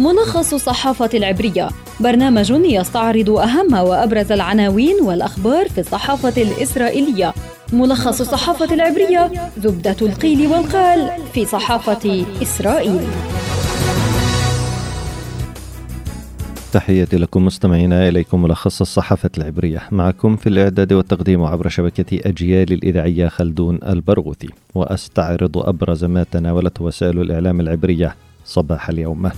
ملخص الصحافة العبرية. برنامج يستعرض أهم وأبرز العناوين والأخبار في الصحافة الإسرائيلية. ملخص الصحافة العبرية زبدة القيل والقال في صحافة إسرائيل. تحياتي لكم مستمعينا إليكم ملخص الصحافة العبرية. معكم في الإعداد والتقديم عبر شبكة أجيال الإذاعية خلدون البرغوثي. وأستعرض أبرز ما تناولته وسائل الإعلام العبرية صباح اليوم.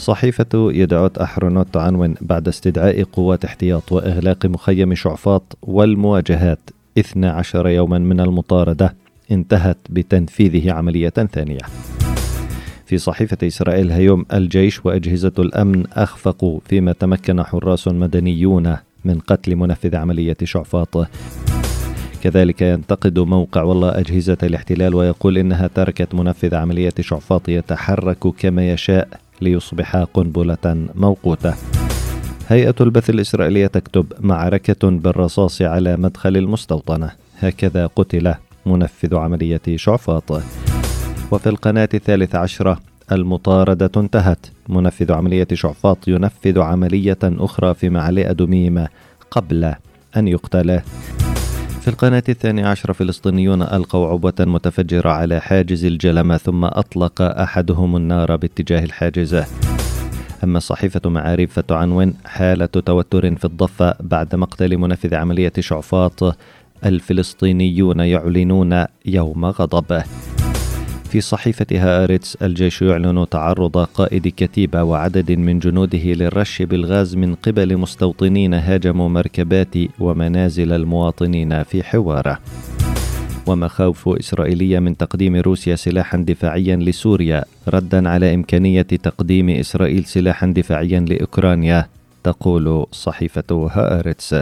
صحيفة يدعوت أحرونوت تعنون بعد استدعاء قوات احتياط وإغلاق مخيم شعفاط والمواجهات 12 يوما من المطاردة انتهت بتنفيذه عملية ثانية. في صحيفة إسرائيل هيوم الجيش وأجهزة الأمن أخفقوا فيما تمكن حراس مدنيون من قتل منفذ عملية شعفاط. كذلك ينتقد موقع والله أجهزة الاحتلال ويقول إنها تركت منفذ عملية شعفاط يتحرك كما يشاء ليصبح قنبلة موقوتة. هيئة البث الإسرائيلية تكتب معركة بالرصاص على مدخل المستوطنة. هكذا قتل منفذ عملية شعفاط. وفي القناة الثالثة عشرة المطاردة انتهت. منفذ عملية شعفاط ينفذ عملية أخرى في معالي أدوميم قبل أن يقتل. القناة الثانية عشر فلسطينيون ألقوا عبوة متفجرة على حاجز الجلمة ثم أطلق أحدهم النار باتجاه الحاجز أما صحيفة معاريف فتعنون حالة توتر في الضفة بعد مقتل منفذ عملية شعفاط الفلسطينيون يعلنون يوم غضب. في صحيفة هآرتس الجيش يعلن تعرض قائد كتيبة وعدد من جنوده للرش بالغاز من قبل مستوطنين هاجموا مركبات ومنازل المواطنين في حواره. ومخاوف إسرائيلية من تقديم روسيا سلاحا دفاعيا لسوريا ردا على إمكانية تقديم إسرائيل سلاحا دفاعيا لأوكرانيا تقول صحيفة هآرتس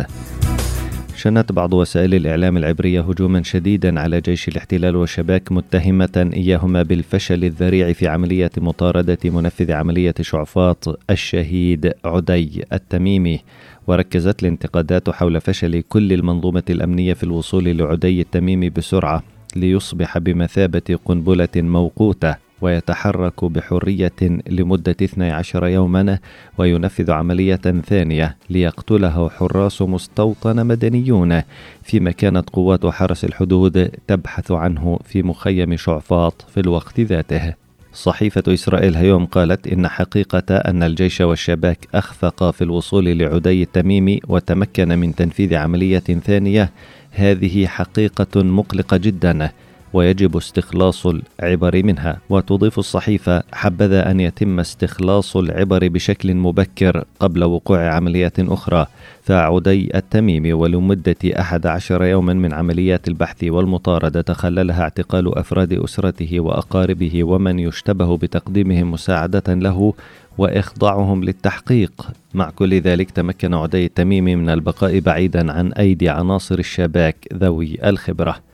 شنت بعض وسائل الإعلام العبرية هجوما شديدا على جيش الاحتلال وشباك متهمة إياهما بالفشل الذريع في عملية مطاردة منفذ عملية شعفاط الشهيد عدي التميمي. وركزت الانتقادات حول فشل كل المنظومة الأمنية في الوصول لعدي التميمي بسرعة ليصبح بمثابة قنبلة موقوتة. ويتحرك بحرية لمدة 12 يوما وينفذ عملية ثانية ليقتله حراس مستوطن مدنيون فيما كانت قوات حرس الحدود تبحث عنه في مخيم شعفاط في الوقت ذاته. صحيفة إسرائيل هيوم قالت إن حقيقة أن الجيش والشباك أخفق في الوصول لعدي التميمي وتمكن من تنفيذ عملية ثانية. هذه حقيقة مقلقة جدا. ويجب استخلاص العبر منها. وتضيف الصحيفة حبذا أن يتم استخلاص العبر بشكل مبكر قبل وقوع عمليات أخرى. فعدي التميمي ولمدة أحد عشر يوما من عمليات البحث والمطاردة تخللها اعتقال أفراد أسرته وأقاربه ومن يشتبه بتقديمهم مساعدة له وإخضاعهم للتحقيق. مع كل ذلك تمكن عدي التميمي من البقاء بعيدا عن أيدي عناصر الشباك ذوي الخبرة.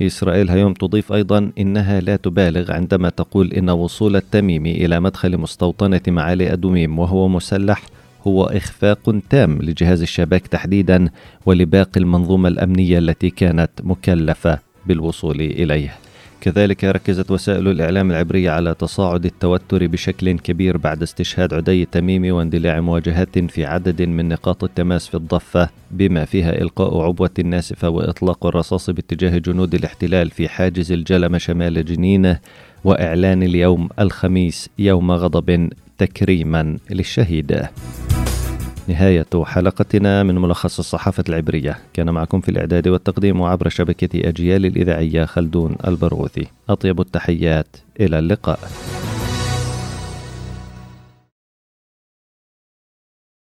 إسرائيل هيوم تضيف أيضا إنها لا تبالغ عندما تقول إن وصول التميمي إلى مدخل مستوطنة معالي أدوميم وهو مسلح هو إخفاق تام لجهاز الشباك تحديدا ولباقي المنظومة الأمنية التي كانت مكلفة بالوصول إليه. كذلك ركزت وسائل الإعلام العبرية على تصاعد التوتر بشكل كبير بعد استشهاد عدي التميمي واندلاع مواجهات في عدد من نقاط التماس في الضفة بما فيها إلقاء عبوة ناسفة وإطلاق الرصاص باتجاه جنود الاحتلال في حاجز الجلمة شمال جنين وإعلان اليوم الخميس يوم غضب تكريما للشهيد. نهاية حلقتنا من ملخص الصحافة العبرية. كان معكم في الإعداد والتقديم عبر شبكة أجيال الإذاعية خلدون البرغوثي أطيب التحيات إلى اللقاء.